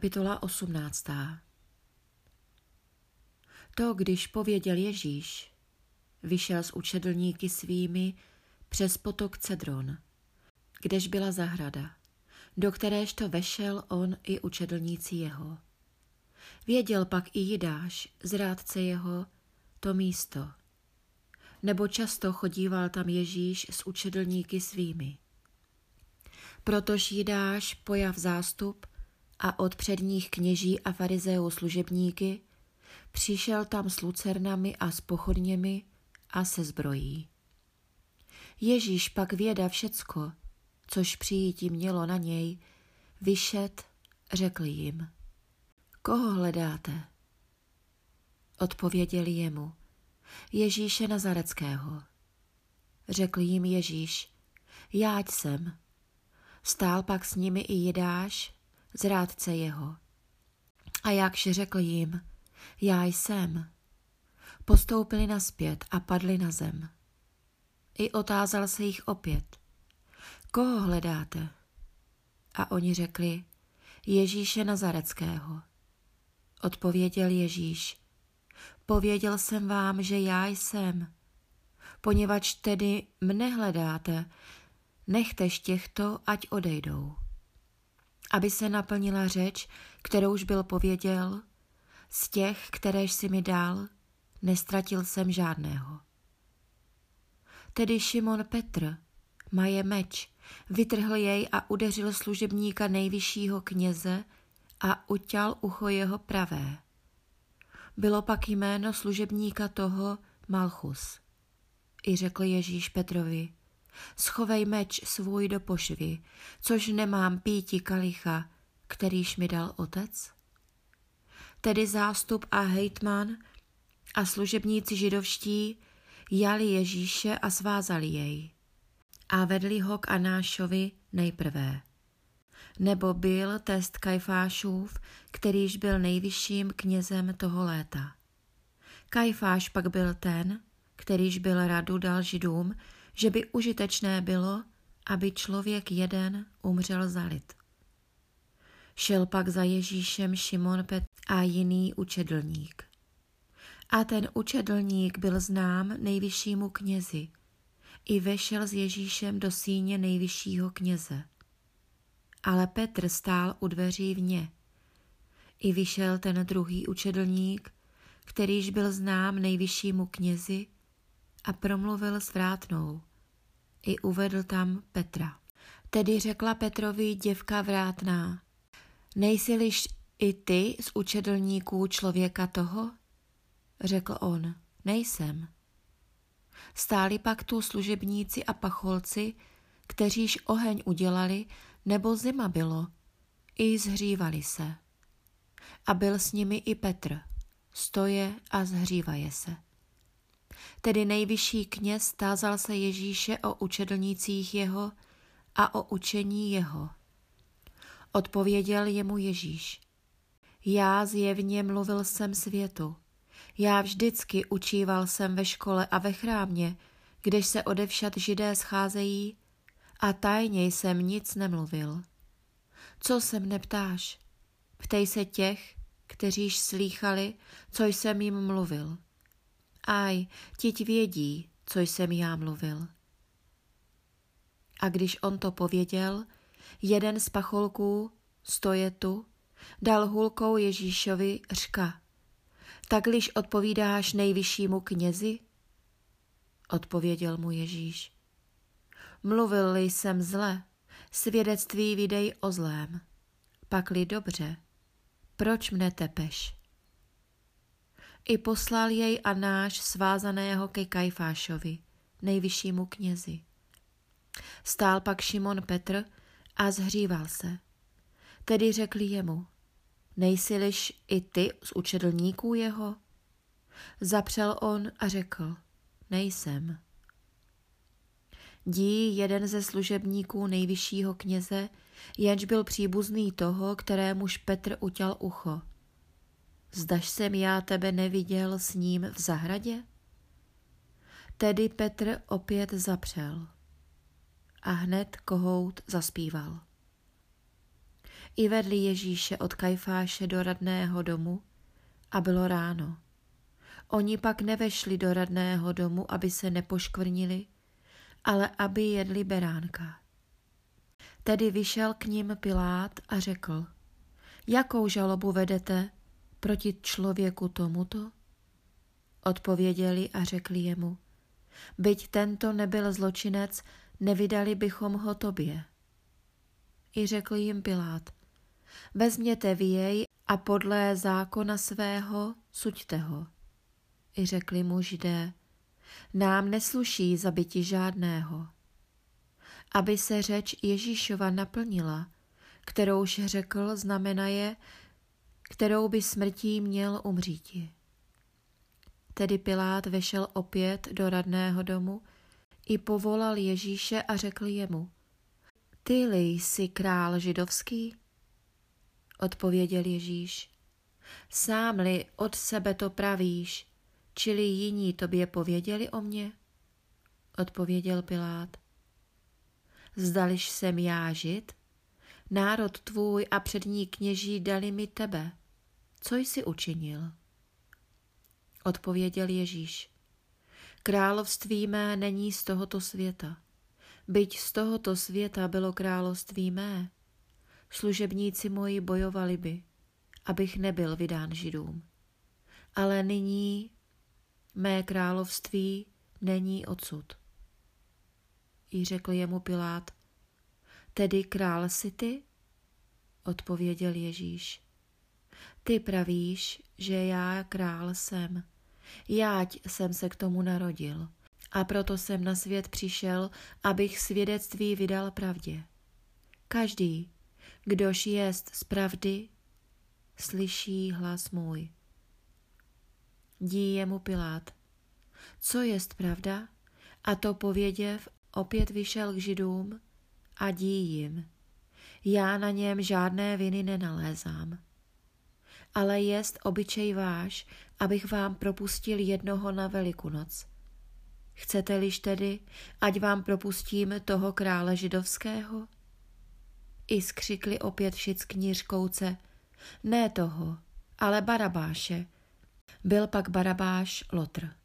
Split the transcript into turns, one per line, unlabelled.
Kapitola 18. To, když pověděl Ježíš, vyšel s učedlníky svými přes potok Cedron, kdež byla zahrada, do kteréž to vešel on i učedlníci jeho. Věděl pak i Jidáš, zrádce jeho, to místo, nebo často chodíval tam Ježíš s učedlníky svými. Protož Jidáš pojav zástup a od předních kněží a farizeů služebníky přišel tam s lucernami a s pochodněmi a se zbrojí. Ježíš pak věda všecko, což přijítí mělo na něj, vyšet, řekl jim. Koho hledáte? Odpověděli jemu. Ježíše Nazareckého. Řekl jim Ježíš, jáď jsem. Stál pak s nimi i Jidáš, zrádce jeho. A jakž řekl jim, já jsem, postoupili naspět a padli na zem. I otázal se jich opět, koho hledáte? A oni řekli, Ježíše Nazareckého. Odpověděl Ježíš, pověděl jsem vám, že já jsem. Poněvadž tedy mne hledáte, nechtež těchto, ať odejdou aby se naplnila řeč, kterou už byl pověděl, z těch, kteréž si mi dal, nestratil jsem žádného. Tedy Šimon Petr, maje meč, vytrhl jej a udeřil služebníka nejvyššího kněze a utěl ucho jeho pravé. Bylo pak jméno služebníka toho Malchus. I řekl Ježíš Petrovi, Schovej meč svůj do pošvy, což nemám píti kalicha, kterýž mi dal otec? Tedy zástup a hejtman a služebníci židovští jali Ježíše a svázali jej. A vedli ho k Anášovi nejprve. Nebo byl test Kajfášův, kterýž byl nejvyšším knězem toho léta. Kajfáš pak byl ten, kterýž byl radu dal židům, že by užitečné bylo, aby člověk jeden umřel za lid. Šel pak za Ježíšem Šimon Pet a jiný učedlník. A ten učedlník byl znám nejvyššímu knězi. I vešel s Ježíšem do síně nejvyššího kněze. Ale Petr stál u dveří vně. I vyšel ten druhý učedlník, kterýž byl znám nejvyššímu knězi a promluvil s vrátnou i uvedl tam Petra. Tedy řekla Petrovi děvka vrátná, nejsi-liž i ty z učedlníků člověka toho? Řekl on, nejsem. Stáli pak tu služebníci a pacholci, kteříž oheň udělali, nebo zima bylo, i zhřívali se. A byl s nimi i Petr, stoje a zhřívaje se. Tedy nejvyšší kněz tázal se Ježíše o učedlnících jeho a o učení jeho. Odpověděl jemu Ježíš. Já zjevně mluvil jsem světu. Já vždycky učíval jsem ve škole a ve chrámě, když se odevšat židé scházejí, a tajně jsem nic nemluvil. Co se mne ptáš? Ptej se těch, kteříž slýchali, co jsem jim mluvil. Aj, tiť vědí, co jsem já mluvil. A když on to pověděl, jeden z pacholků, stoje tu, dal hulkou Ježíšovi řka. Takliž odpovídáš nejvyššímu knězi? Odpověděl mu Ježíš. Mluvil jsem zle, svědectví vydej o zlém. Pakli dobře, proč mne tepeš? I poslal jej a náš svázaného ke Kajfášovi, nejvyššímu knězi. Stál pak Šimon Petr a zhříval se. Tedy řekli jemu, nejsi i ty z učedlníků jeho? Zapřel on a řekl, nejsem. Dí jeden ze služebníků nejvyššího kněze, jenž byl příbuzný toho, kterémuž Petr utěl ucho. Zdaž jsem já tebe neviděl s ním v zahradě? Tedy Petr opět zapřel a hned kohout zaspíval. I vedli Ježíše od Kajfáše do radného domu a bylo ráno. Oni pak nevešli do radného domu, aby se nepoškvrnili, ale aby jedli beránka. Tedy vyšel k ním Pilát a řekl, jakou žalobu vedete proti člověku tomuto? Odpověděli a řekli jemu, byť tento nebyl zločinec, nevydali bychom ho tobě. I řekl jim Pilát, vezměte vy jej a podle zákona svého suďte ho. I řekli mu židé, nám nesluší zabiti žádného. Aby se řeč Ježíšova naplnila, kterouž řekl, znamená je, kterou by smrtí měl umříti. Tedy Pilát vešel opět do radného domu i povolal Ježíše a řekl jemu, ty-li jsi král židovský? Odpověděl Ježíš, sám-li od sebe to pravíš, čili jiní tobě pověděli o mně? Odpověděl Pilát, zdališ jsem já žid? Národ tvůj a přední kněží dali mi tebe. Co jsi učinil? Odpověděl Ježíš. Království mé není z tohoto světa. Byť z tohoto světa bylo království mé, služebníci moji bojovali by, abych nebyl vydán židům. Ale nyní mé království není odsud. I řekl jemu Pilát, tedy král si ty? Odpověděl Ježíš. Ty pravíš, že já král jsem. Jáť jsem se k tomu narodil a proto jsem na svět přišel, abych svědectví vydal pravdě. Každý, kdož jest z pravdy, slyší hlas můj. Dí jemu Pilát. Co jest pravda? A to pověděv, opět vyšel k židům a dí jim. Já na něm žádné viny nenalézám. Ale jest obyčej váš, abych vám propustil jednoho na Velikonoc. Chcete-liž tedy, ať vám propustím toho krále židovského? I skřikli opět všichni řkouce, ne toho, ale Barabáše. Byl pak Barabáš Lotr.